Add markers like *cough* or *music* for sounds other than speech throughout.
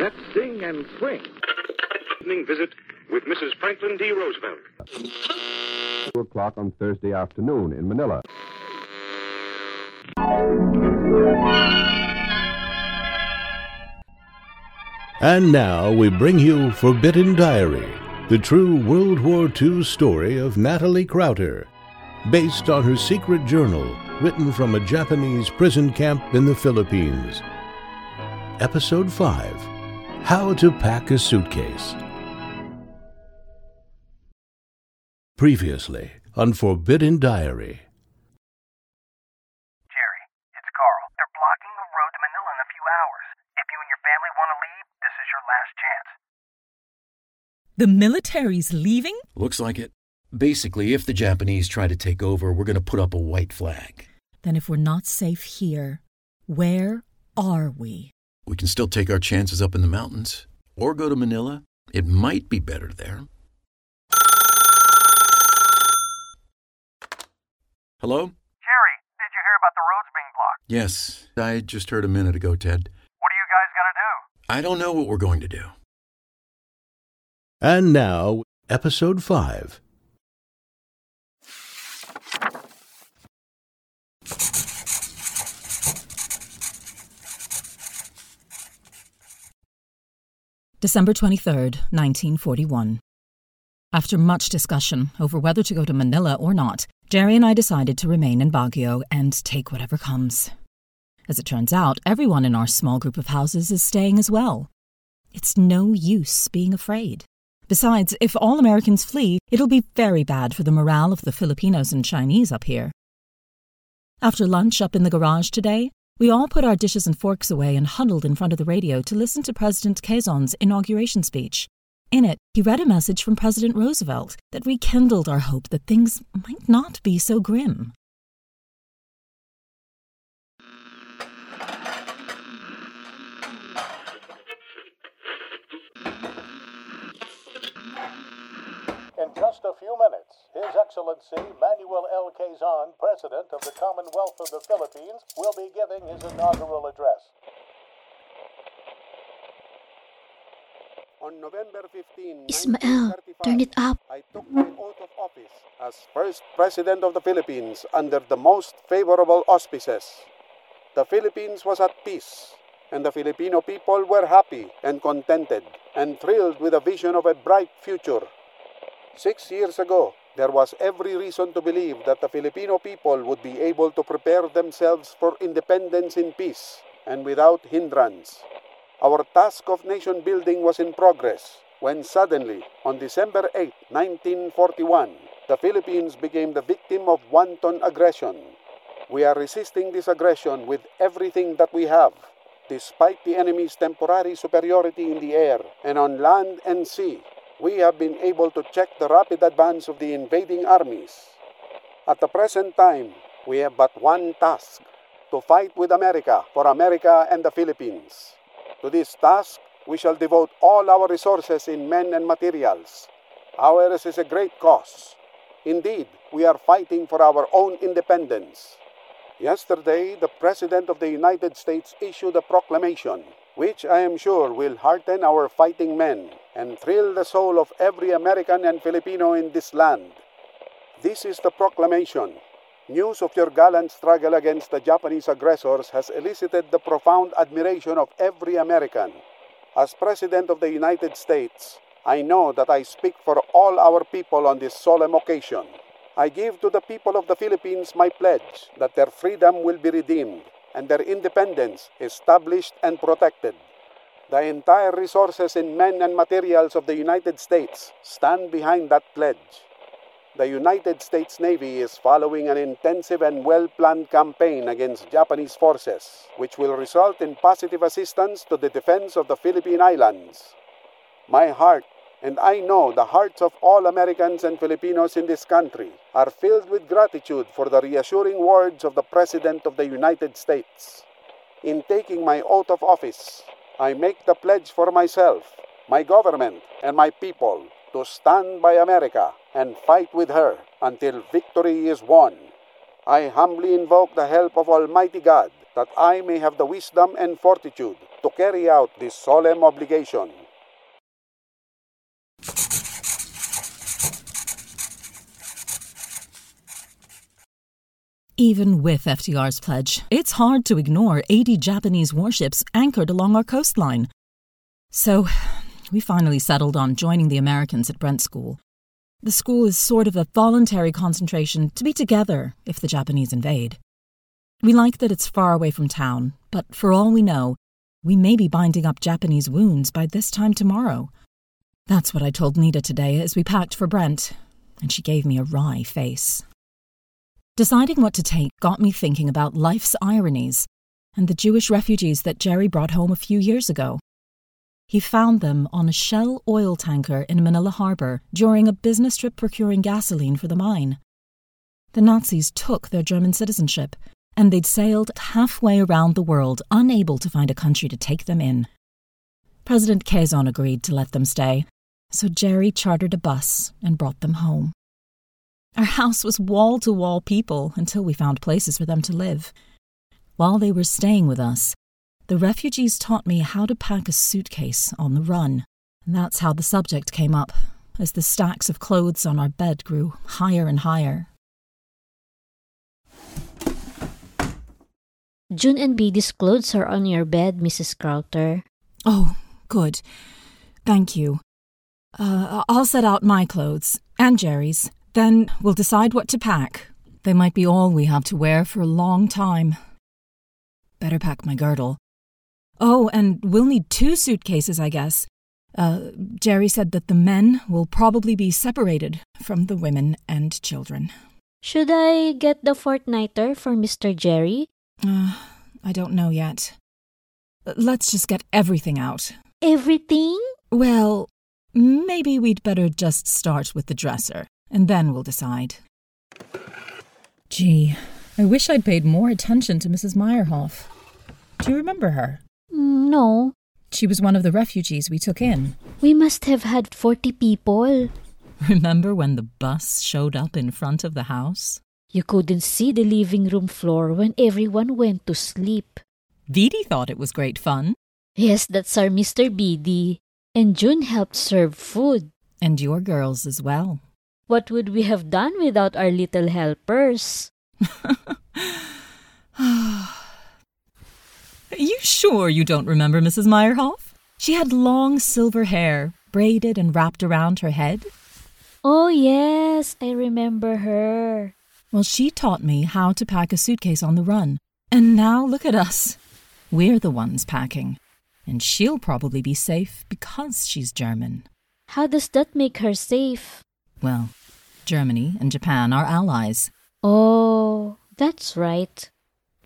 Let's sing and swing. Evening visit with Mrs. Franklin D. Roosevelt. 2 o'clock on Thursday afternoon in Manila. And now we bring you Forbidden Diary, the true World War II story of Natalie Crouter, based on her secret journal written from a Japanese prison camp in the Philippines. Episode 5 How to Pack a Suitcase. Previously on Forbidden Diary. Jerry, it's Carl. They're blocking the road to Manila in a few hours. If you and your family want to leave, this is your last chance. The military's leaving? Looks like it. Basically, if the Japanese try to take over, we're going to put up a white flag. Then if we're not safe here, where are we? We can still take our chances up in the mountains or go to Manila. It might be better there. Hello? Jerry, did you hear about the roads being blocked? Yes, I just heard a minute ago, Ted. What are you guys going to do? I don't know what we're going to do. And now, Episode 5 December 23rd, 1941. After much discussion over whether to go to Manila or not, Jerry and I decided to remain in Baguio and take whatever comes. As it turns out, everyone in our small group of houses is staying as well. It's no use being afraid. Besides, if all Americans flee, it'll be very bad for the morale of the Filipinos and Chinese up here. After lunch up in the garage today, we all put our dishes and forks away and huddled in front of the radio to listen to President Quezon's inauguration speech. In it, he read a message from President Roosevelt that rekindled our hope that things might not be so grim. In just a few minutes, His Excellency Manuel L. Quezon, President of the Commonwealth of the Philippines, will be giving his inaugural address. On November 15, Ismael, 1935, turn it up. I took my oath of office as first President of the Philippines under the most favorable auspices. The Philippines was at peace, and the Filipino people were happy and contented and thrilled with a vision of a bright future. Six years ago, there was every reason to believe that the Filipino people would be able to prepare themselves for independence in peace and without hindrance. Our task of nation building was in progress when suddenly, on December 8, 1941, the Philippines became the victim of wanton aggression. We are resisting this aggression with everything that we have, despite the enemy's temporary superiority in the air and on land and sea. We have been able to check the rapid advance of the invading armies. At the present time, we have but one task to fight with America for America and the Philippines. To this task, we shall devote all our resources in men and materials. Ours is a great cause. Indeed, we are fighting for our own independence. Yesterday, the President of the United States issued a proclamation, which I am sure will hearten our fighting men and thrill the soul of every American and Filipino in this land. This is the proclamation. News of your gallant struggle against the Japanese aggressors has elicited the profound admiration of every American. As President of the United States, I know that I speak for all our people on this solemn occasion. I give to the people of the Philippines my pledge that their freedom will be redeemed and their independence established and protected. The entire resources in men and materials of the United States stand behind that pledge. The United States Navy is following an intensive and well planned campaign against Japanese forces, which will result in positive assistance to the defense of the Philippine Islands. My heart, and I know the hearts of all Americans and Filipinos in this country, are filled with gratitude for the reassuring words of the President of the United States. In taking my oath of office, I make the pledge for myself, my government, and my people to stand by America and fight with her until victory is won. I humbly invoke the help of Almighty God that I may have the wisdom and fortitude to carry out this solemn obligation. Even with FDR's pledge, it's hard to ignore 80 Japanese warships anchored along our coastline. So, we finally settled on joining the Americans at Brent School. The school is sort of a voluntary concentration to be together if the Japanese invade. We like that it's far away from town, but for all we know, we may be binding up Japanese wounds by this time tomorrow. That's what I told Nida today as we packed for Brent, and she gave me a wry face. Deciding what to take got me thinking about life's ironies and the Jewish refugees that Jerry brought home a few years ago. He found them on a Shell oil tanker in Manila Harbor during a business trip procuring gasoline for the mine. The Nazis took their German citizenship, and they'd sailed halfway around the world, unable to find a country to take them in. President Quezon agreed to let them stay, so Jerry chartered a bus and brought them home. Our house was wall to wall people until we found places for them to live. While they were staying with us, the refugees taught me how to pack a suitcase on the run. And that's how the subject came up, as the stacks of clothes on our bed grew higher and higher. June and Bede's clothes are on your bed, Mrs. Crouter. Oh, good. Thank you. Uh, I'll set out my clothes and Jerry's. Then we'll decide what to pack. They might be all we have to wear for a long time. Better pack my girdle. Oh, and we'll need two suitcases, I guess. Uh, Jerry said that the men will probably be separated from the women and children. Should I get the fortnighter for Mr. Jerry? Uh, I don't know yet. Let's just get everything out. Everything? Well, maybe we'd better just start with the dresser, and then we'll decide. Gee, I wish I'd paid more attention to Mrs. Meyerhoff. Do you remember her? No. She was one of the refugees we took in. We must have had 40 people. Remember when the bus showed up in front of the house? You couldn't see the living room floor when everyone went to sleep. Vidi thought it was great fun. Yes, that's our Mr. Beatty. And June helped serve food. And your girls as well. What would we have done without our little helpers? Are *sighs* you sure you don't remember Mrs. Meyerhoff? She had long silver hair, braided and wrapped around her head. Oh, yes, I remember her. Well, she taught me how to pack a suitcase on the run. And now look at us. We're the ones packing. And she'll probably be safe because she's German. How does that make her safe? Well, Germany and Japan are allies. Oh, that's right.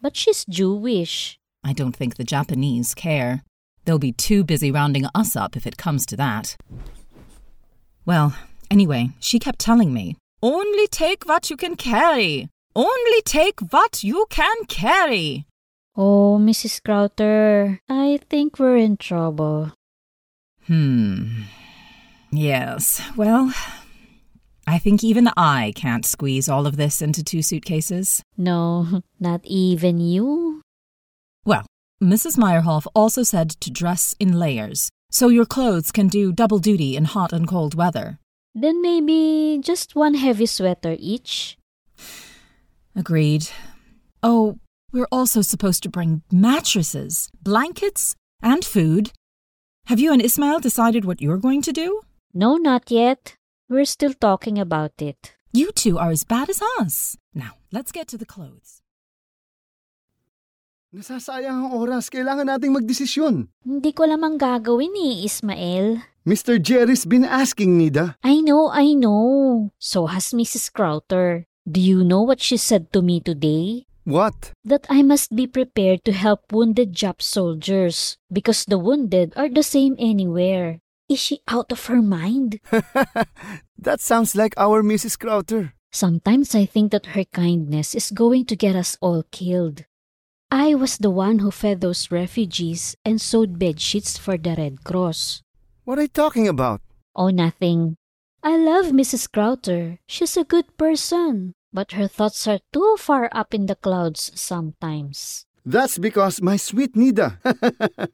But she's Jewish. I don't think the Japanese care. They'll be too busy rounding us up if it comes to that. Well, anyway, she kept telling me, Only take what you can carry. Only take what you can carry. Oh, Mrs. Crouter, I think we're in trouble. Hmm. Yes, well, I think even I can't squeeze all of this into two suitcases. No, not even you. Well, Mrs. Meyerhoff also said to dress in layers, so your clothes can do double duty in hot and cold weather. Then maybe just one heavy sweater each. Agreed. Oh, we're also supposed to bring mattresses, blankets, and food. Have you and Ismael decided what you're going to do? No, not yet. We're still talking about it. You two are as bad as us. Now, let's get to the clothes. Nasasayang ang oras. Kailangan nating magdesisyon. Hindi ko lamang gagawin ni Ismael. Mr. Jerry's been asking, Nida. I know, I know. So has Mrs. Crowther. Do you know what she said to me today? What? That I must be prepared to help wounded Jap soldiers because the wounded are the same anywhere. Is she out of her mind? *laughs* that sounds like our Mrs. Crouter. Sometimes I think that her kindness is going to get us all killed. I was the one who fed those refugees and sewed bed sheets for the Red Cross. What are you talking about? Oh, nothing. I love Mrs. Crouter. She's a good person, but her thoughts are too far up in the clouds sometimes. That's because my sweet Nida. *laughs*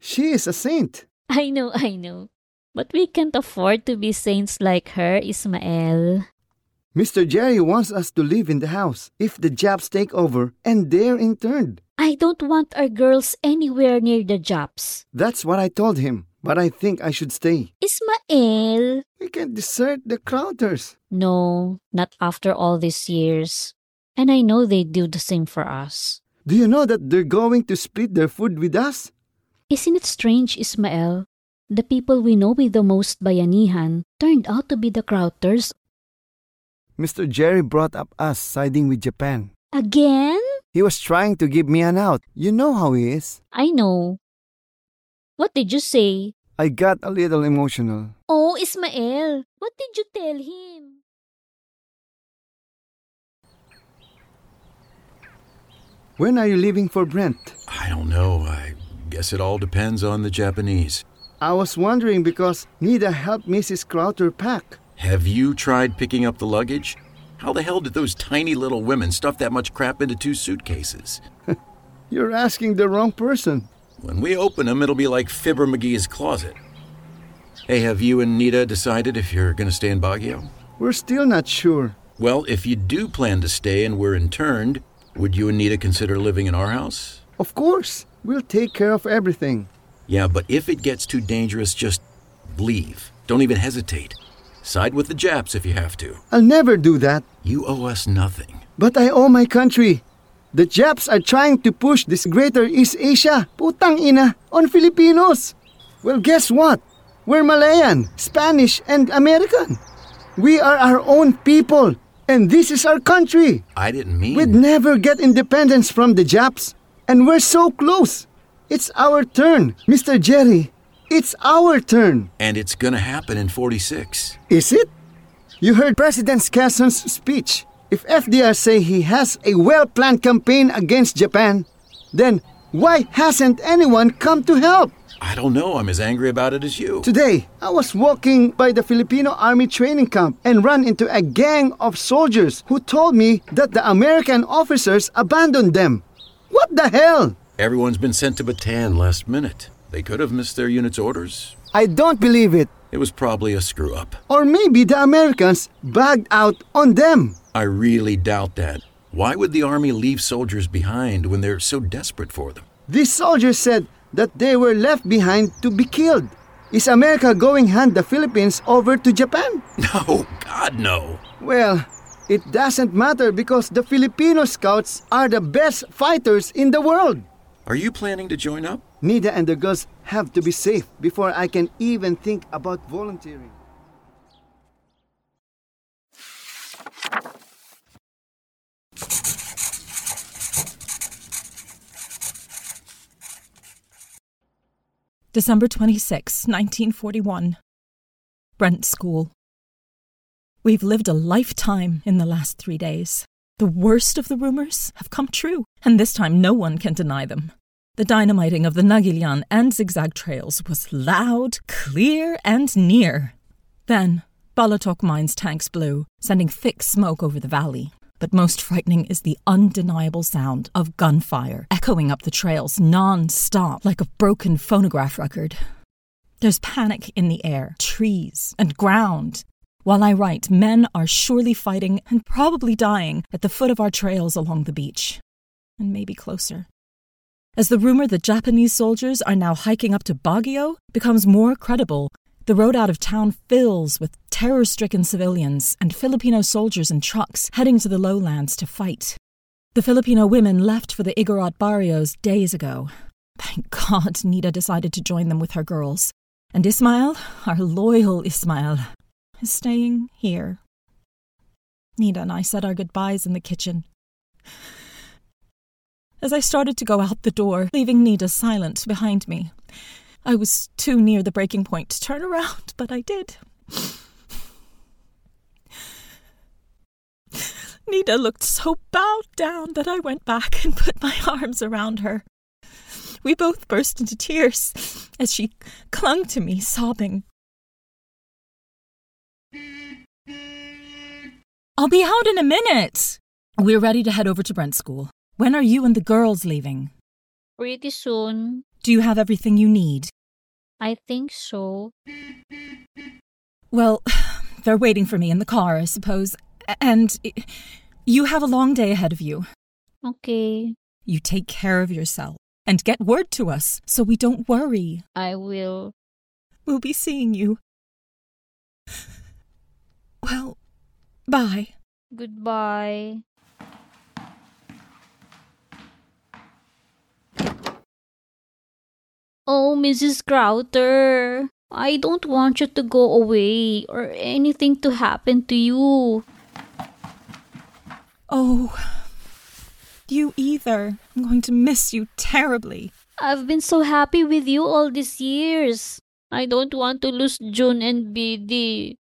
she is a saint. *laughs* I know, I know. But we can't afford to be saints like her, Ismael. Mr. Jerry wants us to live in the house if the Japs take over and they're interned. I don't want our girls anywhere near the Japs. That's what I told him, but I think I should stay. Ismael! We can't desert the Crouters. No, not after all these years. And I know they do the same for us. Do you know that they're going to split their food with us? Isn't it strange, Ismael? The people we know with the most bayanihan turned out to be the Crouters Mr. Jerry brought up us siding with Japan. again? He was trying to give me an out. You know how he is. I know. What did you say? I got a little emotional. Oh, Ismael, what did you tell him? When are you leaving for Brent? I don't know. I guess it all depends on the Japanese. I was wondering because Nida helped Mrs. Crouter pack. Have you tried picking up the luggage? How the hell did those tiny little women stuff that much crap into two suitcases? *laughs* You're asking the wrong person. When we open them, it'll be like Fibber McGee's closet. Hey, have you and Nida decided if you're going to stay in Baguio? We're still not sure. Well, if you do plan to stay and we're interned, would you and Nida consider living in our house? Of course, we'll take care of everything. Yeah, but if it gets too dangerous, just leave. Don't even hesitate. Side with the Japs if you have to. I'll never do that. You owe us nothing. But I owe my country. The Japs are trying to push this greater East Asia, putang ina, on Filipinos. Well, guess what? We're Malayan, Spanish, and American. We are our own people, and this is our country. I didn't mean. We'd never get independence from the Japs, and we're so close. It's our turn, Mr. Jerry. It's our turn. And it's gonna happen in 46. Is it? You heard President Quezon's speech. If FDR say he has a well-planned campaign against Japan, then why hasn't anyone come to help? I don't know. I'm as angry about it as you. Today, I was walking by the Filipino Army training camp and ran into a gang of soldiers who told me that the American officers abandoned them. What the hell? Everyone's been sent to Bataan last minute. They could have missed their unit's orders. I don't believe it. It was probably a screw up. Or maybe the Americans bagged out on them. I really doubt that. Why would the Army leave soldiers behind when they're so desperate for them? These soldiers said that they were left behind to be killed. Is America going hand the Philippines over to Japan? *laughs* No, God, no. Well, it doesn't matter because the Filipino scouts are the best fighters in the world. Are you planning to join up? Nida and the girls have to be safe before I can even think about volunteering. December 26, 1941. Brent School. We've lived a lifetime in the last three days. The worst of the rumors have come true, and this time no one can deny them. The dynamiting of the Naguilian and zigzag trails was loud, clear, and near. Then, Balatoc Mines tanks blew, sending thick smoke over the valley. But most frightening is the undeniable sound of gunfire echoing up the trails non stop like a broken phonograph record. There's panic in the air, trees, and ground. While I write, men are surely fighting and probably dying at the foot of our trails along the beach. And maybe closer. As the rumor that Japanese soldiers are now hiking up to Baguio becomes more credible, the road out of town fills with terror stricken civilians and Filipino soldiers in trucks heading to the lowlands to fight. The Filipino women left for the Igorot barrios days ago. Thank God Nida decided to join them with her girls. And Ismael, our loyal Ismael, is staying here. Nida and I said our goodbyes in the kitchen. As I started to go out the door, leaving Nida silent behind me, I was too near the breaking point to turn around, but I did. Nida looked so bowed down that I went back and put my arms around her. We both burst into tears as she clung to me, sobbing. I'll be out in a minute. We're ready to head over to Brent School. when are you and the girls leaving? Pretty soon. Do you have everything you need? I think so. Well, *sighs* they're waiting for me in the car, I suppose. And you have a long day ahead of you. Okay. You take care of yourself and get word to us so we don't worry. I will. We'll be seeing you. *sighs* Well, bye. Goodbye. Oh, Mrs. Crouter, I don't want you to go away or anything to happen to you. Oh, you either. I'm going to miss you terribly. I've been so happy with you all these years. I don't want to lose June and Biddy.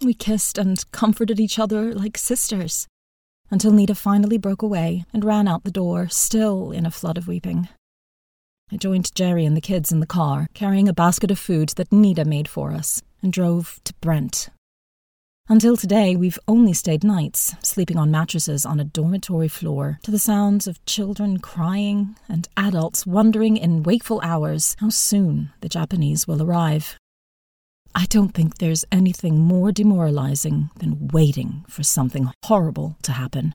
We kissed and comforted each other like sisters until Nida finally broke away and ran out the door, still in a flood of weeping. I joined Jerry and the kids in the car, carrying a basket of food that Nida made for us, and drove to Brent. Until today, we've only stayed nights, sleeping on mattresses on a dormitory floor, to the sounds of children crying and adults wondering in wakeful hours how soon the Japanese will arrive. I don't think there's anything more demoralizing than waiting for something horrible to happen.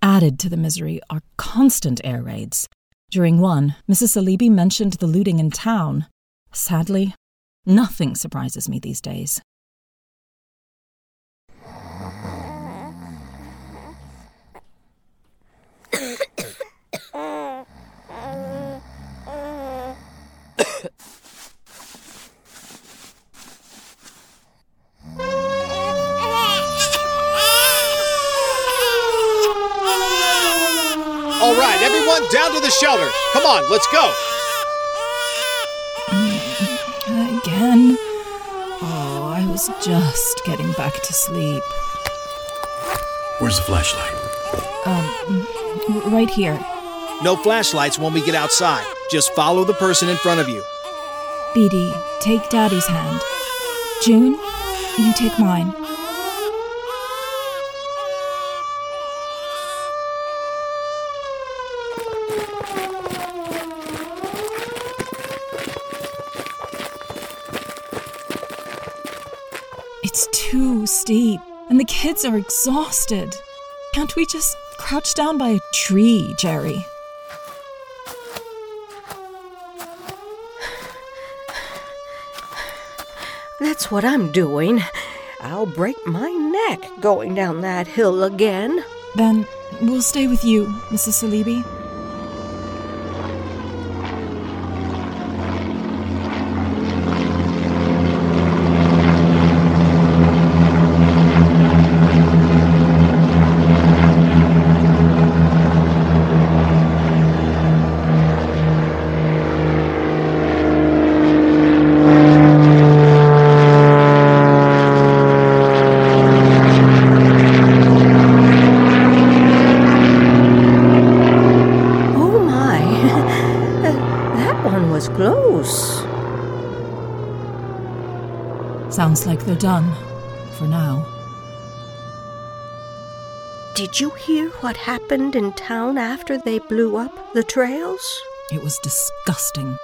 Added to the misery are constant air raids. During one, Mrs. Salibi mentioned the looting in town. Sadly, nothing surprises me these days. All right, everyone, down to the shelter. Come on, let's go. Again? Oh, I was just getting back to sleep. Where's the flashlight? Um, right here. No flashlights when we get outside. Just follow the person in front of you. Beady, take Daddy's hand. June, you take mine. Steep, and the kids are exhausted. Can't we just crouch down by a tree, Jerry? That's what I'm doing. I'll break my neck going down that hill again. Then we'll stay with you, Mrs. Salibi. Oh my, that one was close. Sounds like they're done. For now. Did you hear what happened in town after they blew up the trails? It was disgusting.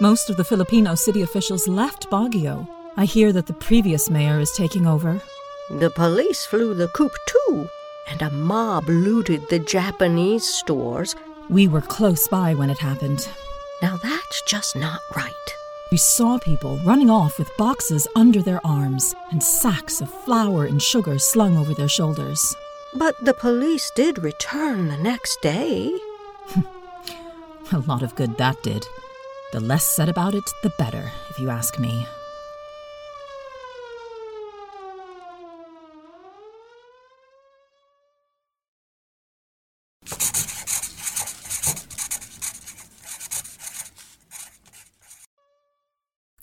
Most of the Filipino city officials left Baguio. I hear that the previous mayor is taking over. The police flew the coop too, and a mob looted the Japanese stores. We were close by when it happened. Now that's just not right. We saw people running off with boxes under their arms and sacks of flour and sugar slung over their shoulders. But the police did return the next day. *laughs* A lot of good that did. The less said about it, the better, if you ask me.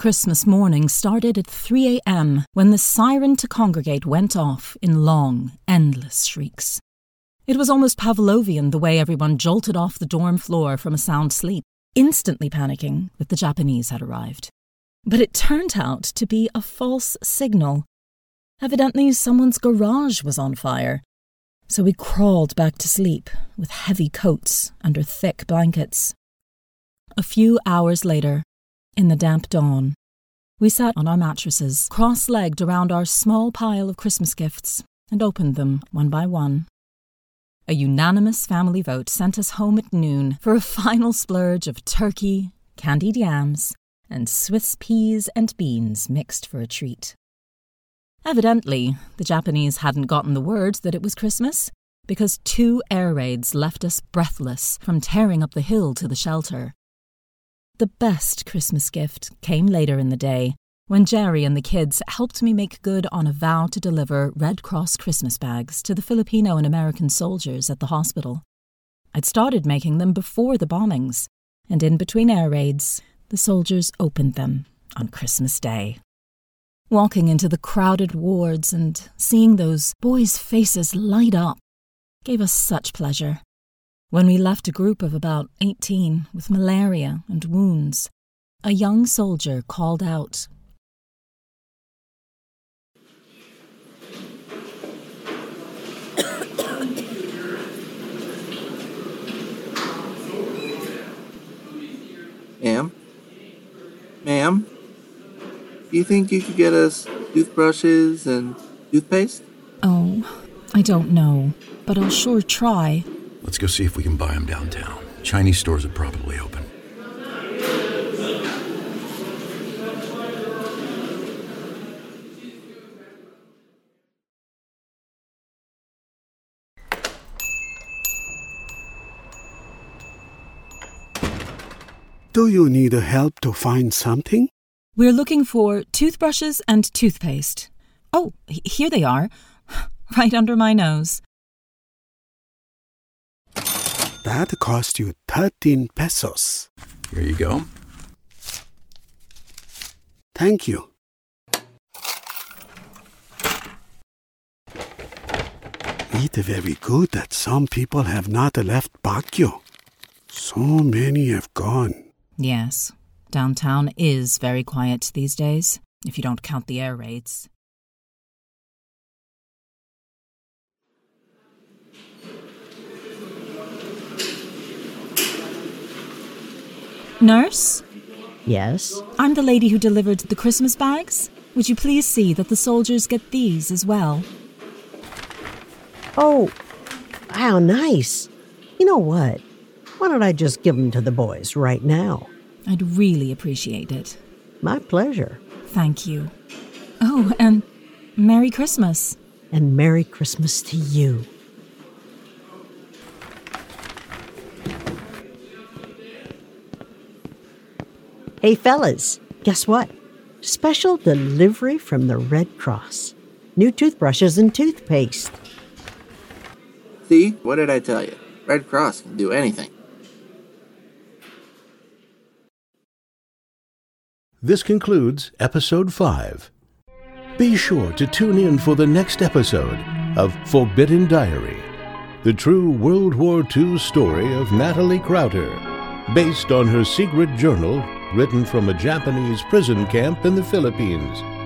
Christmas morning started at 3 a.m. when the siren to congregate went off in long, endless shrieks. It was almost Pavlovian the way everyone jolted off the dorm floor from a sound sleep, instantly panicking that the Japanese had arrived. But it turned out to be a false signal. Evidently, someone's garage was on fire. So we crawled back to sleep with heavy coats under thick blankets. A few hours later, in the damp dawn, we sat on our mattresses, cross legged around our small pile of Christmas gifts, and opened them one by one. A unanimous family vote sent us home at noon for a final splurge of turkey, candied yams, and Swiss peas and beans mixed for a treat. Evidently, the Japanese hadn't gotten the word that it was Christmas, because two air raids left us breathless from tearing up the hill to the shelter. The best Christmas gift came later in the day when Jerry and the kids helped me make good on a vow to deliver Red Cross Christmas bags to the Filipino and American soldiers at the hospital. I'd started making them before the bombings, and in between air raids, the soldiers opened them on Christmas Day. Walking into the crowded wards and seeing those boys' faces light up gave us such pleasure. When we left a group of about 18 with malaria and wounds, a young soldier called out, Ma'am? Ma'am? Do you think you could get us toothbrushes and toothpaste? Oh, I don't know, but I'll sure try. Let's go see if we can buy them downtown. Chinese stores are probably open. Do you need help to find something? We're looking for toothbrushes and toothpaste. Oh, here they are, *sighs* right under my nose. That cost you 13 pesos. Here you go. Thank you. It's very good that some people have not left Baguio. So many have gone. Yes, downtown is very quiet these days, if you don't count the air raids. Nurse? Yes? I'm the lady who delivered the Christmas bags. Would you please see that the soldiers get these as well? Oh, how nice. You know what? Why don't I just give them to the boys right now? I'd really appreciate it. My pleasure. Thank you. Oh, and Merry Christmas. And Merry Christmas to you. Hey, fellas, guess what? Special delivery from the Red Cross. New toothbrushes and toothpaste. See? What did I tell you? Red Cross can do anything. This concludes episode 5. Be sure to tune in for the next episode of Forbidden Diary, the true World War II story of Natalie Crouter, based on her secret journal written from a Japanese prison camp in the Philippines.